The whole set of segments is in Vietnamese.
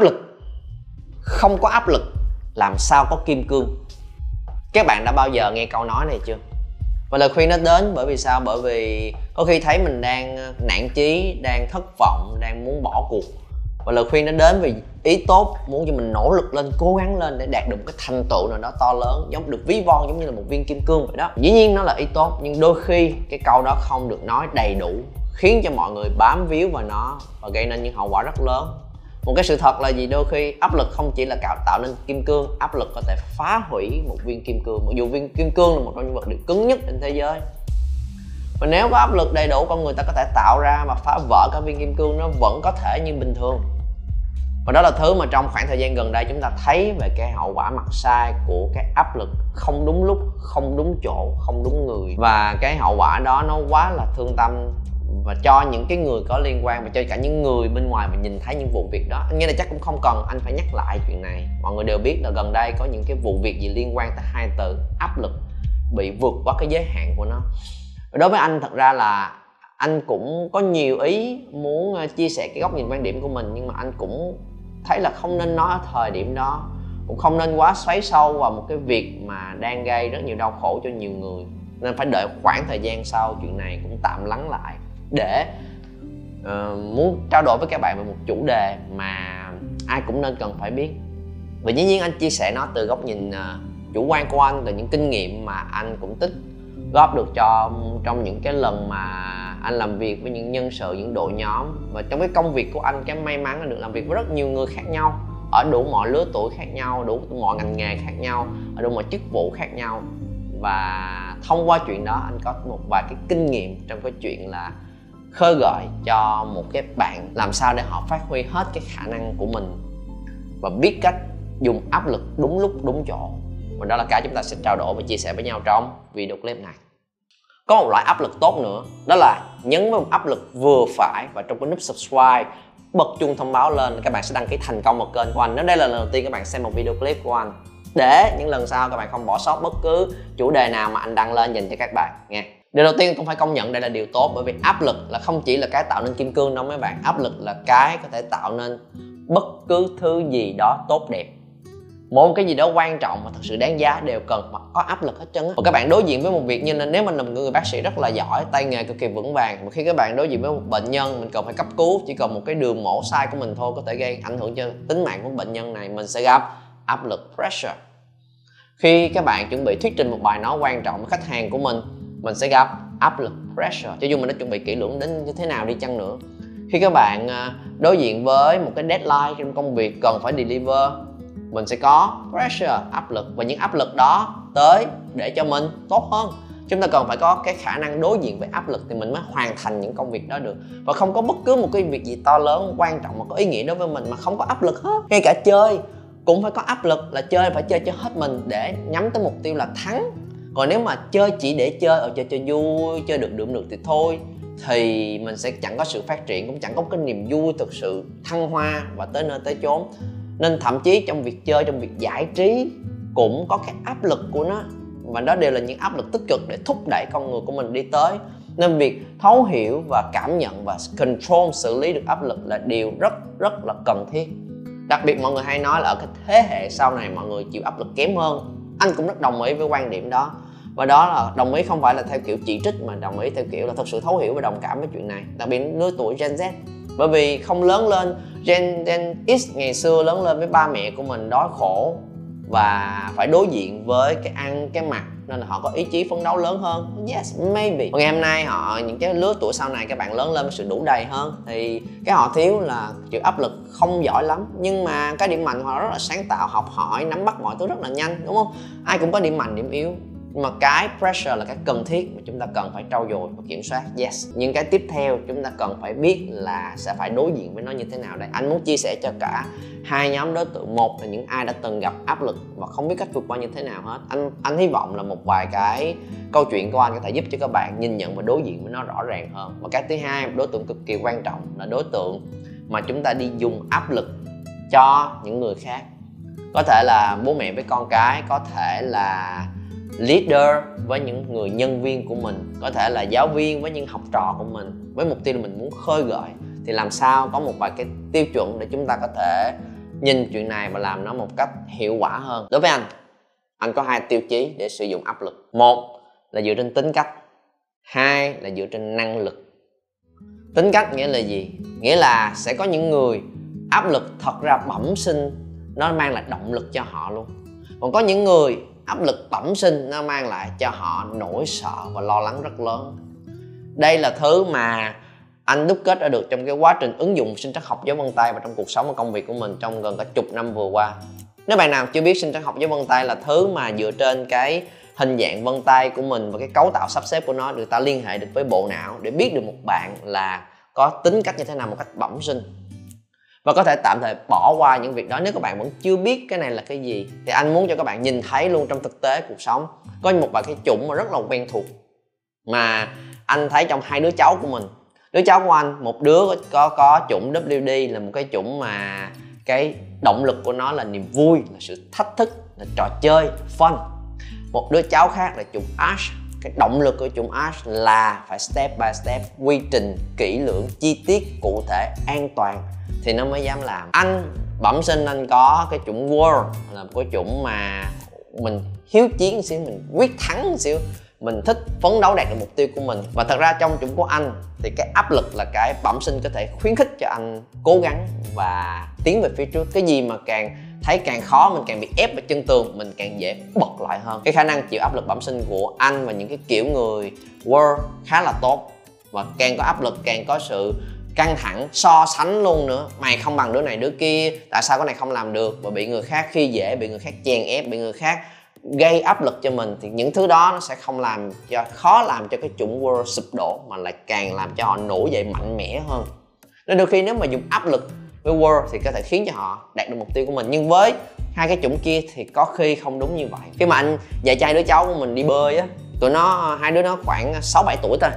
áp lực. Không có áp lực, làm sao có kim cương? Các bạn đã bao giờ nghe câu nói này chưa? Và lời khuyên nó đến bởi vì sao? Bởi vì có khi thấy mình đang ờ, nản chí, đang thất vọng, đang muốn bỏ cuộc. Và lời khuyên nó đến vì ý tốt muốn cho mình nỗ lực lên, cố gắng lên để đạt được một cái thành tựu nào đó to lớn, giống được ví von giống như là một viên kim cương vậy đó. Dĩ nhiên nó là ý tốt, nhưng đôi khi cái câu đó không được nói đầy đủ, khiến cho mọi người bám víu vào nó và gây nên những hậu quả rất lớn một cái sự thật là gì? Đôi khi áp lực không chỉ là tạo tạo nên kim cương, áp lực có thể phá hủy một viên kim cương. Mặc dù viên kim cương là một trong những vật liệu cứng nhất trên thế giới. Và nếu có áp lực đầy đủ, con người ta có thể tạo ra mà phá vỡ các viên kim cương nó vẫn có thể như bình thường. Và đó là thứ mà trong khoảng thời gian gần đây chúng ta thấy về cái hậu quả mặt sai của cái áp lực không đúng lúc, không đúng chỗ, không đúng người. Và cái hậu quả đó nó quá là thương tâm và cho những cái người có liên quan và cho cả những người bên ngoài mà nhìn thấy những vụ việc đó. Anh nghĩ là chắc cũng không cần anh phải nhắc lại chuyện này. Mọi người đều biết là gần đây có những cái vụ việc gì liên quan tới hai từ áp lực bị vượt qua cái giới hạn của nó. Đối với anh, thật ra là anh cũng có nhiều ý muốn ờ, chia sẻ cái góc nhìn quan điểm của mình, nhưng mà anh cũng thấy là không nên nói ở thời điểm đó. Cũng không nên quá xoáy sâu vào một cái việc mà đang gây rất nhiều đau khổ cho nhiều người. Nên phải đợi khoảng thời gian sau chuyện này cũng tạm lắng lại để uh, muốn trao đổi với các bạn về một chủ đề mà ai cũng nên cần phải biết. Và dĩ nhiên anh chia sẻ nó từ góc nhìn uh, chủ quan của anh từ những kinh nghiệm mà anh cũng tích góp được cho trong những cái lần mà anh làm việc với những nhân sự những đội nhóm. Và trong cái công việc của anh cái may mắn là được làm việc với rất nhiều người khác nhau ở đủ mọi lứa tuổi khác nhau đủ mọi ngành nghề khác nhau ở đủ mọi chức vụ khác nhau. Và thông qua chuyện đó anh có một vài cái kinh nghiệm trong cái chuyện là khơi gợi cho một cái bạn làm sao để họ phát huy hết cái khả năng của mình và biết cách dùng áp lực đúng lúc, đúng chỗ. Và đó là cái chúng ta sẽ trao đổi và chia sẻ với nhau trong video clip này. Có một loại áp lực tốt nữa, đó là nhấn vào áp lực vừa phải và trong cái nút subscribe bật chuông thông báo lên, các bạn sẽ đăng ký thành công một kênh của anh. Nếu đây là lần đầu tiên các bạn xem một video clip của anh, để những lần sau các bạn không bỏ sót bất cứ chủ đề nào mà anh đăng lên dành cho các bạn nghe điều đầu tiên cũng phải công nhận đây là điều tốt, bởi vì áp lực là không chỉ là cái tạo nên kim cương đâu mấy bạn. Áp lực là cái có thể tạo nên bất cứ thứ gì đó tốt đẹp. Mỗi cái gì đó quan trọng và thật sự đáng giá đều cần có áp lực hết trơn và các bạn đối diện với một việc như là nếu mình là một người bác sĩ rất là giỏi, tay nghề cực kỳ vững vàng, mà khi các bạn đối diện với một bệnh nhân, mình cần phải cấp cứu, chỉ cần một cái đường mổ sai của mình thôi có thể gây ảnh hưởng cho tính mạng của bệnh nhân này, mình sẽ gặp áp lực pressure. Khi các bạn chuẩn bị thuyết trình một bài nói quan trọng với khách hàng của mình mình sẽ gặp áp lực, pressure. Cho dù mình đã chuẩn bị kỹ lưỡng đến như thế nào đi chăng nữa. Khi các bạn à, đối diện với một cái deadline trong công việc cần phải deliver, mình sẽ có pressure, áp lực. Và những áp lực đó tới để cho mình tốt hơn. Chúng ta cần phải có cái khả năng đối diện với áp lực thì mình mới hoàn thành những công việc đó được. Và không có bất cứ một cái việc gì to lớn, quan trọng mà có ý nghĩa đối với mình mà không có áp lực hết. Ngay cả chơi cũng phải có áp lực là chơi phải chơi cho hết mình để nhắm tới mục tiêu là thắng còn nếu mà chơi chỉ để chơi ở chơi cho vui, chơi được được được thì thôi. Thì mình sẽ chẳng có sự phát triển, cũng chẳng có cái niềm vui thực sự thăng hoa và tới nơi tới chốn. Nên thậm chí trong việc chơi, trong việc giải trí cũng có cái áp lực của nó. Và đó đều là những áp lực tích cực để thúc đẩy con người của mình đi tới. Nên việc thấu hiểu và cảm nhận và control, xử lý được áp lực là điều rất rất là cần thiết. Đặc biệt mọi người hay nói là ở cái thế hệ sau này mọi người chịu áp lực kém hơn. Anh cũng rất đồng ý với quan điểm đó và đó là đồng ý không phải là theo kiểu chỉ trích mà đồng ý theo kiểu là thật sự thấu hiểu và đồng cảm với chuyện này đặc biệt lứa tuổi Gen Z. Bởi vì không lớn lên Gen, Gen X ngày xưa lớn lên với ba mẹ của mình đói khổ và phải đối diện với cái ăn cái mặc nên là họ có ý chí phấn đấu lớn hơn. Yes maybe. Còn ngày hôm nay họ những cái lứa tuổi sau này các bạn lớn lên với sự đủ đầy hơn thì cái họ thiếu là chịu áp lực không giỏi lắm. Nhưng mà cái điểm mạnh họ rất là sáng tạo học hỏi nắm bắt mọi thứ rất là nhanh đúng không? Ai cũng có điểm mạnh điểm yếu nhưng mà cái pressure là cái cần thiết mà chúng ta cần phải trau dồi và kiểm soát. Yes. Nhưng cái tiếp theo chúng ta cần phải biết là sẽ phải đối diện với nó như thế nào đây. Anh muốn chia sẻ cho cả hai nhóm đối tượng. Một là những ai đã từng gặp áp lực và không biết cách vượt qua như thế nào hết. Anh anh hy vọng là một vài cái câu chuyện của anh có thể giúp cho các bạn nhìn nhận và đối diện với nó rõ ràng hơn. Và cái thứ hai đối tượng cực kỳ quan trọng là đối tượng mà chúng ta đi dùng áp lực cho những người khác. Có thể là bố mẹ với con cái, có thể là leader với những người nhân viên của mình, có thể là giáo viên với những học trò của mình, với mục tiêu là mình muốn khơi gợi, thì làm sao có một vài cái tiêu chuẩn để chúng ta có thể nhìn chuyện này và làm nó một cách hiệu quả hơn. Đối với anh anh có hai tiêu chí để sử dụng áp lực. Một là dựa trên tính cách, hai là dựa trên năng lực. Tính cách nghĩa là gì? Nghĩa là sẽ có những người áp lực thật ra bẩm sinh, nó mang lại động lực cho họ luôn. Còn có những người áp lực bẩm sinh nó mang lại cho họ nỗi sợ và lo lắng rất lớn. Đây là thứ mà anh đúc kết ra được trong cái quá trình ứng dụng sinh trắc học dấu vân tay và trong cuộc sống và công việc của mình trong gần cả chục năm vừa qua. Nếu bạn nào chưa biết sinh trắc học dấu vân tay là thứ mà dựa trên cái hình dạng vân tay của mình và cái cấu tạo sắp xếp của nó được ta liên hệ được với bộ não để biết được một bạn là có tính cách như thế nào, một cách bẩm sinh và có thể tạm thời bỏ qua những việc đó nếu các bạn vẫn chưa biết cái này là cái gì. Thì anh muốn cho các bạn nhìn thấy luôn trong thực tế cuộc sống, có một vài cái chủng mà rất là quen thuộc mà anh thấy trong hai đứa cháu của mình. Đứa cháu của anh, một đứa có có chủng WD là một cái chủng mà cái động lực của nó là niềm vui, là sự thách thức, là trò chơi, fun. Một đứa cháu khác là chủng Ash cái động lực của chủng Ash là phải step by step quy trình, kỹ lưỡng, chi tiết, cụ thể, an toàn. Thì nó mới dám làm. Anh bẩm sinh anh có cái chủng World là một cái chủng mà mình hiếu chiến một xíu, mình quyết thắng một xíu. Mình thích phấn đấu đạt được mục tiêu của mình. Và thật ra trong chủng của anh, thì cái áp lực là cái bẩm sinh có thể khuyến khích cho anh cố gắng và tiến về phía trước. Cái gì mà càng thấy càng khó, mình càng bị ép vào chân tường, mình càng dễ bật lại hơn. Cái khả năng chịu áp lực bẩm sinh của anh và những cái kiểu người world khá là tốt. Và càng có áp lực, càng có sự căng thẳng, so sánh luôn nữa. Mày không bằng đứa này, đứa kia. Tại sao cái này không làm được? Và bị người khác khi dễ, bị người khác chèn ép, bị người khác gây áp lực cho mình, thì những thứ đó nó sẽ không làm cho, khó làm cho cái chủng world sụp đổ, mà lại càng làm cho họ nổi dậy mạnh mẽ hơn. Nên đôi khi nếu mà dùng áp lực với world thì có thể khiến cho họ đạt được mục tiêu của mình. Nhưng với hai cái chủng kia thì có khi không đúng như vậy. Khi mà anh dạy trai đứa cháu của mình đi bơi á, tụi nó, hai đứa nó khoảng 6 7 tuổi thôi.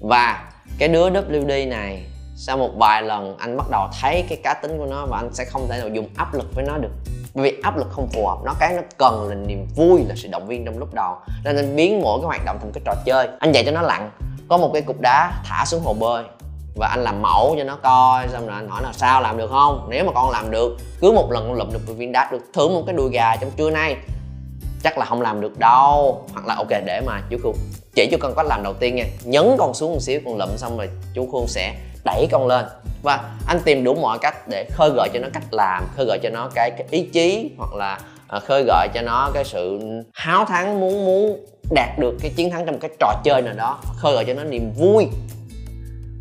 Và cái đứa WD này, sau một vài lần anh bắt đầu thấy cái cá tính của nó và anh sẽ không thể nào dùng áp lực với nó được. Bởi vì áp lực không phù hợp, nó cái nó cần là niềm vui, là sự động viên trong lúc đầu. Nên anh biến mỗi cái hoạt động thành cái trò chơi. Anh dạy cho nó lặn. Có một cái cục đá thả xuống hồ bơi và anh làm mẫu cho nó coi xong rồi anh hỏi là sao làm được không? Nếu mà con làm được cứ một lần con lụm được viên đá được thưởng một cái đùi gà trong trưa nay chắc là không làm được đâu. Hoặc là ok để mà chú khuôn chỉ cho con cách làm đầu tiên nha. Nhấn con xuống một xíu con lụm xong rồi chú khuôn sẽ đẩy con lên. Và anh tìm đủ mọi cách để khơi gợi cho nó cách làm khơi gợi cho nó cái, cái ý chí hoặc là à, khơi gợi cho nó cái sự háo thắng muốn muốn đạt được cái chiến thắng trong cái trò chơi nào đó. Khơi gợi cho nó niềm vui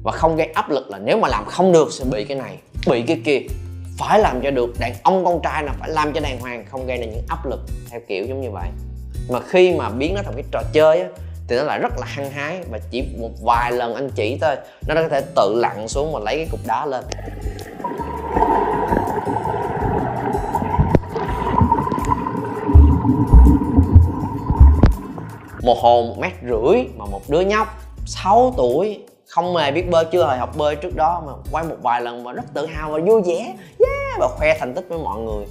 và không gây áp lực là nếu mà làm không được sẽ bị cái này, bị cái kia. Phải làm cho được, đàn ông con trai là phải làm cho đàng hoàng, không gây nên những áp lực theo kiểu giống như vậy. Mà khi mà biến nó thành cái trò chơi á, thì nó lại rất là hăng hái và chỉ một vài lần anh chỉ thôi, nó đã có thể tự lặn xuống và lấy cái cục đá lên. Một hồ một mét rưỡi mà một đứa nhóc 6 tuổi không hề biết bơi chưa hề học bơi trước đó mà quay một vài lần mà rất tự hào và vui vẻ. Yeah, và khoe thành tích với mọi người.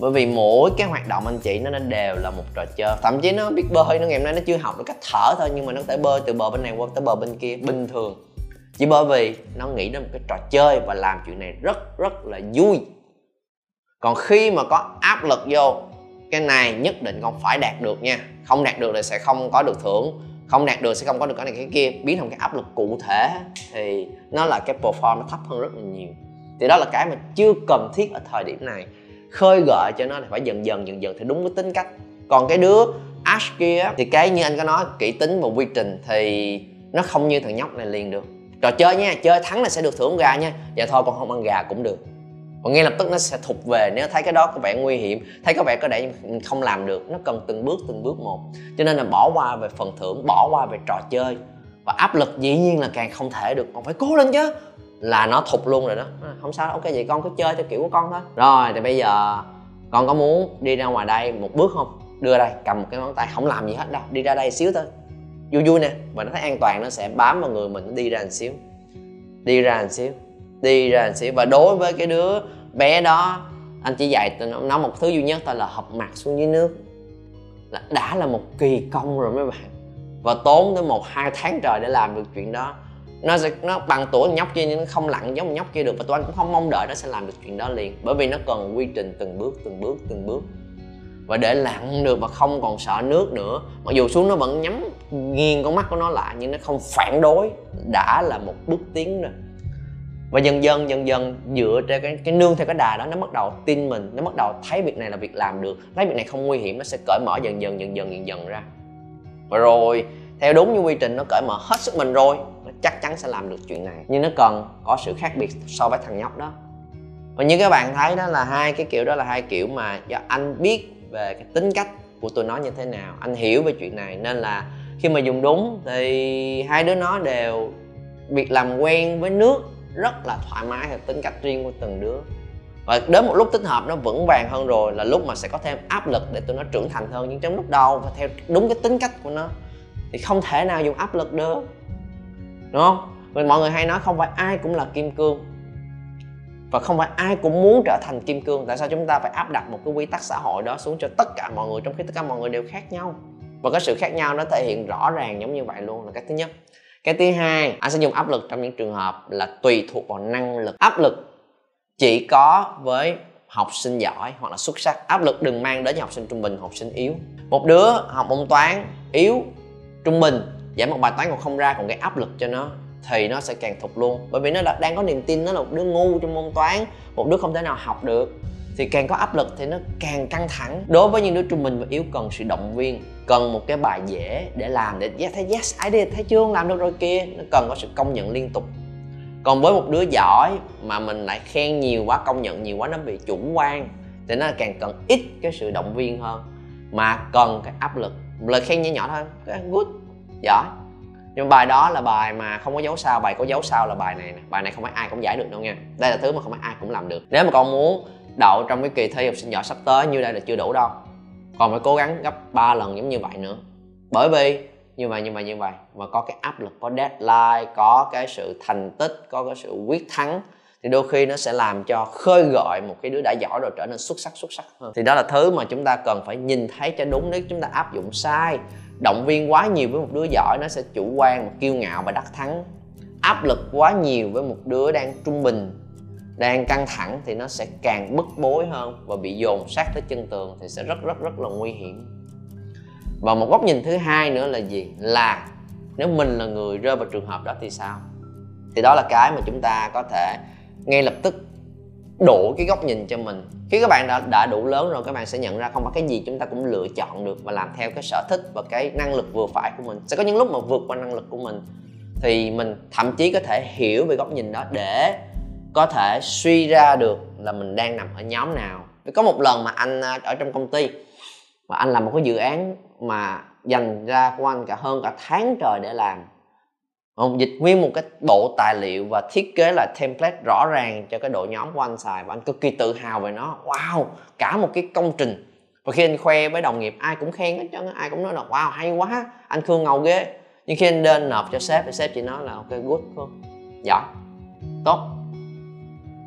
Bởi vì mỗi cái hoạt động anh chị nó nên đều là một trò chơi. Thậm chí nó biết bơi nó ngày hôm nay nó chưa học được cách thở thôi nhưng mà nó có thể bơi từ bờ bên này qua tới bờ bên kia bình thường. Chỉ bởi vì nó nghĩ đến một cái trò chơi và làm chuyện này rất rất là vui. Còn khi mà có áp lực vô cái này nhất định không phải đạt được nha. Không đạt được thì sẽ không có được thưởng không đạt được sẽ không có được cái này cái kia. Biến thành cái áp lực cụ thể thì nó là cái perform nó thấp hơn rất là nhiều. Thì đó là cái mà chưa cần thiết ở thời điểm này. Khơi gợi cho nó thì phải dần dần dần dần thì đúng với tính cách. Còn cái đứa Ash kia thì cái như anh có nói, kỹ tính và quy trình thì nó không như thằng nhóc này liền được. Trò chơi nha, chơi thắng là sẽ được thưởng gà nha. Dạ thôi, con không ăn gà cũng được và ngay lập tức nó sẽ thụt về. Nếu thấy cái đó có vẻ nguy hiểm, thấy có vẻ có để không làm được, nó cần từng bước từng bước một. Cho nên là bỏ qua về phần thưởng, bỏ qua về trò chơi. Và áp lực dĩ nhiên là càng không thể được. Còn phải cố lên chứ. Là nó thụt luôn rồi đó. À, không sao ok vậy con cứ chơi theo kiểu của con thôi. Rồi, thì bây giờ con có muốn đi ra ngoài đây một bước không? Đưa đây, cầm một cái ngón tay, không làm gì hết đâu. Đi ra đây xíu thôi. Vui vui nè. Và nó thấy an toàn, nó sẽ bám vào người mình đi ra một xíu. Đi ra một xíu đi ra anh xíu. Và đối với cái đứa bé đó, anh chỉ dạy nó một thứ duy nhất thôi là hợp mặt xuống dưới nước. Là đã là một kỳ công rồi mấy bạn. Và tốn tới một, hai tháng trời để làm được chuyện đó. Nó sẽ, nó bằng tuổi nhóc kia nhưng nó không lặng giống nhóc kia được. Và tụi anh cũng không mong đợi nó sẽ làm được chuyện đó liền. Bởi vì nó cần quy trình từng bước từng bước từng bước. Và để lặn được và không còn sợ nước nữa. Mặc dù xuống nó vẫn nhắm nghiêng con mắt của nó lại nhưng nó không phản đối. Đã là một bước tiến rồi và dần dần dần dần dựa trên cái, cái nương theo cái đà đó nó bắt đầu tin mình nó bắt đầu thấy việc này là việc làm được thấy việc này không nguy hiểm nó sẽ cởi mở dần dần dần dần dần dần ra. Và rồi theo đúng như quy trình nó cởi mở hết sức mình rồi nó chắc chắn sẽ làm được chuyện này. Nhưng nó cần có sự khác biệt so với thằng nhóc đó. Và như các bạn thấy đó là hai cái kiểu đó là hai kiểu mà do anh biết về cái tính cách của tụi nó như thế nào anh hiểu về chuyện này. Nên là khi mà dùng đúng thì hai đứa nó đều việc làm quen với nước rất là thoải mái theo tính cách riêng của từng đứa. Và đến một lúc tích hợp nó vững vàng hơn rồi là lúc mà sẽ có thêm áp lực để tụi nó trưởng thành hơn. Nhưng trong lúc đầu và theo đúng cái tính cách của nó, thì không thể nào dùng áp lực được. Đúng không? Vì mọi người hay nói không phải ai cũng là kim cương. Và không phải ai cũng muốn trở thành kim cương. Tại sao chúng ta phải áp đặt một cái quy tắc xã hội đó xuống cho tất cả mọi người, trong khi tất cả mọi người đều khác nhau? Và cái sự khác nhau nó thể hiện rõ ràng giống như vậy luôn là cái thứ nhất cái thứ hai anh sẽ dùng áp lực trong những trường hợp là tùy thuộc vào năng lực. Áp lực chỉ có với học sinh giỏi hoặc là xuất sắc. Áp lực đừng mang đến cho học sinh trung bình học sinh yếu. Một đứa học môn toán yếu, trung bình, giải một bài toán còn không ra, còn gây áp lực cho nó, thì nó sẽ càng thụt luôn. Bởi vì nó đang có niềm tin, nó là một đứa ngu trong môn toán, một đứa không thể nào học được thì càng có áp lực thì nó càng căng thẳng. Đối với những đứa trung bình và yếu cần sự động viên cần một cái bài dễ để làm để yeah, thấy yes I did thấy chưa làm được rồi kia nó cần có sự công nhận liên tục. Còn với một đứa giỏi mà mình lại khen nhiều quá công nhận nhiều quá nó bị chủ quan thì nó càng cần ít cái sự động viên hơn. Mà cần cái áp lực. Lời khen nhỏ nhỏ thôi good giỏi. Nhưng bài đó là bài mà không có dấu sao bài có dấu sao là bài này nè. Bài này không phải ai cũng giải được đâu nha. Đây là thứ mà không phải ai cũng làm được. Nếu mà con muốn đậu trong cái kỳ thi học sinh giỏi sắp tới như đây là chưa đủ đâu. Còn phải cố gắng gấp 3 lần giống như vậy nữa. Bởi vì, như vậy như vậy như vậy, mà có cái áp lực, có deadline, có cái sự thành tích, có cái sự quyết thắng, thì đôi khi nó sẽ làm cho khơi gọi một cái đứa đã giỏi rồi trở nên xuất sắc xuất sắc hơn. Thì đó là thứ mà chúng ta cần phải nhìn thấy cho đúng nếu chúng ta áp dụng sai. Động viên quá nhiều với một đứa giỏi, nó sẽ chủ quan, kiêu ngạo và đắc thắng. Áp lực quá nhiều với một đứa đang trung bình đang căng thẳng thì nó sẽ càng bức bối hơn và bị dồn sát tới chân tường thì sẽ rất rất rất là nguy hiểm. Và một góc nhìn thứ hai nữa là gì? Là nếu mình là người rơi vào trường hợp đó thì sao? Thì đó là cái mà chúng ta có thể ngay lập tức đủ cái góc nhìn cho mình. Khi các bạn đã, đã đủ lớn rồi các bạn sẽ nhận ra không phải cái gì chúng ta cũng lựa chọn được và làm theo cái sở thích và cái năng lực vừa phải của mình. Sẽ có những lúc mà vượt qua năng lực của mình thì mình thậm chí có thể hiểu về góc nhìn đó để có thể suy ra được là mình đang nằm ở nhóm nào. Có một lần mà anh à, ở trong công ty, và anh làm một cái dự án mà dành ra của anh cả hơn cả tháng trời để làm. Không dịch nguyên một cái bộ tài liệu và thiết kế là template rõ ràng cho cái đội nhóm của anh xài, và anh cực kỳ tự hào về nó. Wow, cả một cái công trình. Và khi anh khoe với đồng nghiệp, ai cũng khen hết trơn ai cũng nói là, wow, hay quá, anh khương ngầu ghê. Nhưng khi anh lên nộp cho sếp, thì sếp chỉ nói là, ok, good không giỏi dạ. tốt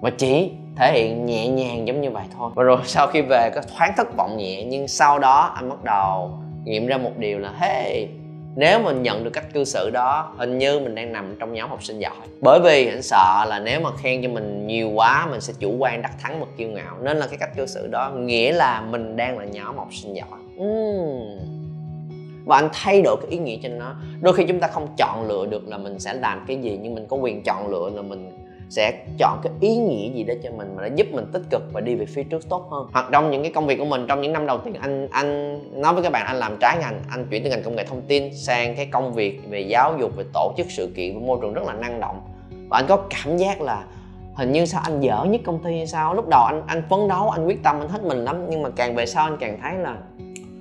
và chỉ thể hiện nhẹ nhàng giống như vậy thôi. Và rồi sau khi về có thoáng thất vọng nhẹ, nhưng sau đó anh bắt đầu nghiệm ra một điều là, hey, nếu mình nhận được cách cư xử đó, hình như mình đang nằm trong nhóm học sinh giỏi. Bởi vì anh sợ là nếu mà khen cho mình nhiều quá, mình sẽ chủ quan đắc thắng một kiêu ngạo. Nên là cái cách cư xử đó nghĩa là mình đang là nhóm học sinh giỏi. Uhm. và anh thay đổi cái ý nghĩa cho nó. Đôi khi chúng ta không chọn lựa được là mình sẽ làm cái gì, nhưng mình có quyền chọn lựa là mình sẽ chọn cái ý nghĩa gì đó cho mình mà nó giúp mình tích cực và đi về phía trước tốt hơn. Hoặc trong những cái công việc của mình, trong những năm đầu tiên, anh anh nói với các bạn, anh làm trái ngành, anh chuyển từ ngành công nghệ thông tin sang cái công việc về giáo dục, về tổ chức sự kiện và môi trường rất là năng động. Và anh có cảm giác là hình như sao anh dở nhất công ty hay sao? Lúc đầu anh anh phấn đấu, anh quyết tâm, anh hết mình lắm, nhưng mà càng về sau anh càng thấy là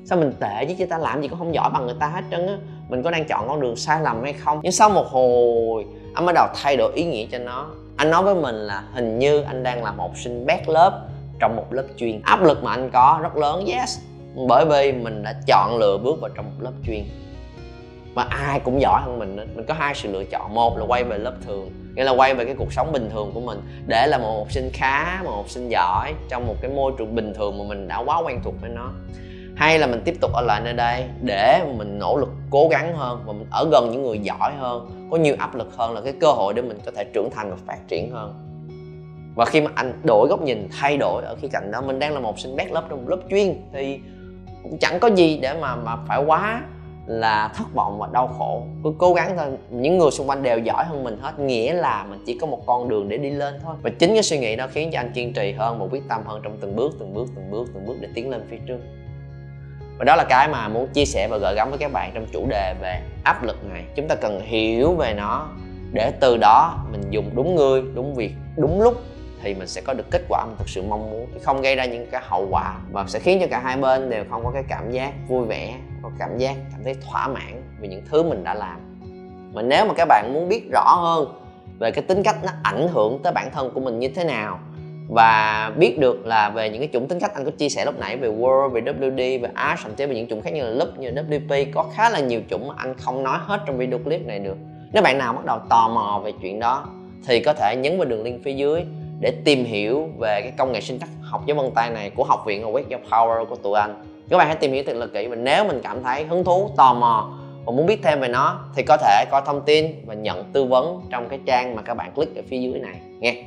sao mình tệ chứ chúng ta làm gì cũng không giỏi bằng người ta hết trơn á. Mình có đang chọn con đường sai lầm hay không? Nhưng sau một hồi, anh bắt đầu thay đổi ý nghĩa cho nó anh nói với mình là hình như anh đang là một sinh bét lớp trong một lớp chuyên. Áp lực mà anh có rất lớn, yes. Bởi vì mình đã chọn lựa bước vào trong một lớp chuyên. Mà ai cũng giỏi hơn mình nên mình có hai sự lựa chọn. Một là quay về lớp thường, nghĩa là quay về cái cuộc sống bình thường của mình. Để là một học sinh khá, một học sinh giỏi, trong một cái môi trường bình thường mà mình đã quá quen thuộc với nó hay là mình tiếp tục ở lại nơi đây để mình nỗ lực cố gắng hơn và mình ở gần những người giỏi hơn, có nhiều áp lực hơn là cái cơ hội để mình có thể trưởng thành và phát triển hơn. Và khi mà anh đổi góc nhìn, thay đổi ở khía cạnh đó, mình đang là một sinh bét lớp trong một lớp chuyên thì cũng chẳng có gì để mà mà phải quá là thất vọng và đau khổ. Cứ cố gắng thôi. Những người xung quanh đều giỏi hơn mình hết, nghĩa là mình chỉ có một con đường để đi lên thôi. Và chính cái suy nghĩ đó khiến cho anh kiên trì hơn và quyết tâm hơn trong từng bước từng bước từng bước từng bước để tiến lên phía trước và đó là cái mà muốn chia sẻ và gửi gắm với các bạn trong chủ đề về áp lực này. Chúng ta cần hiểu về nó để từ đó mình dùng đúng người, đúng việc, đúng lúc thì mình sẽ có được kết quả mình thực sự mong muốn. Không gây ra những cái hậu quả mà sẽ khiến cho cả hai bên đều không có cái cảm giác vui vẻ có cảm giác, cảm thấy thỏa mãn vì những thứ mình đã làm. Mà nếu mà các bạn muốn biết rõ hơn về cái tính cách nó ảnh hưởng tới bản thân của mình như thế nào và biết được là về những cái chủng tính cách anh có chia sẻ lúc nãy về Word, về WD, về Ash, thậm chí về những chủng khác như là Loop, như là WP có khá là nhiều chủng mà anh không nói hết trong video clip này được. Nếu bạn nào bắt đầu tò mò về chuyện đó thì có thể nhấn vào đường link phía dưới để tìm hiểu về cái công nghệ sinh chắc học với vân tay này của học viện Awake Your Power của tụi anh. Các bạn hãy tìm hiểu thật là kỹ và nếu mình cảm thấy hứng thú tò mò và muốn biết thêm về nó thì có thể coi thông tin và nhận tư vấn trong cái trang mà các bạn click ở phía dưới này nghe.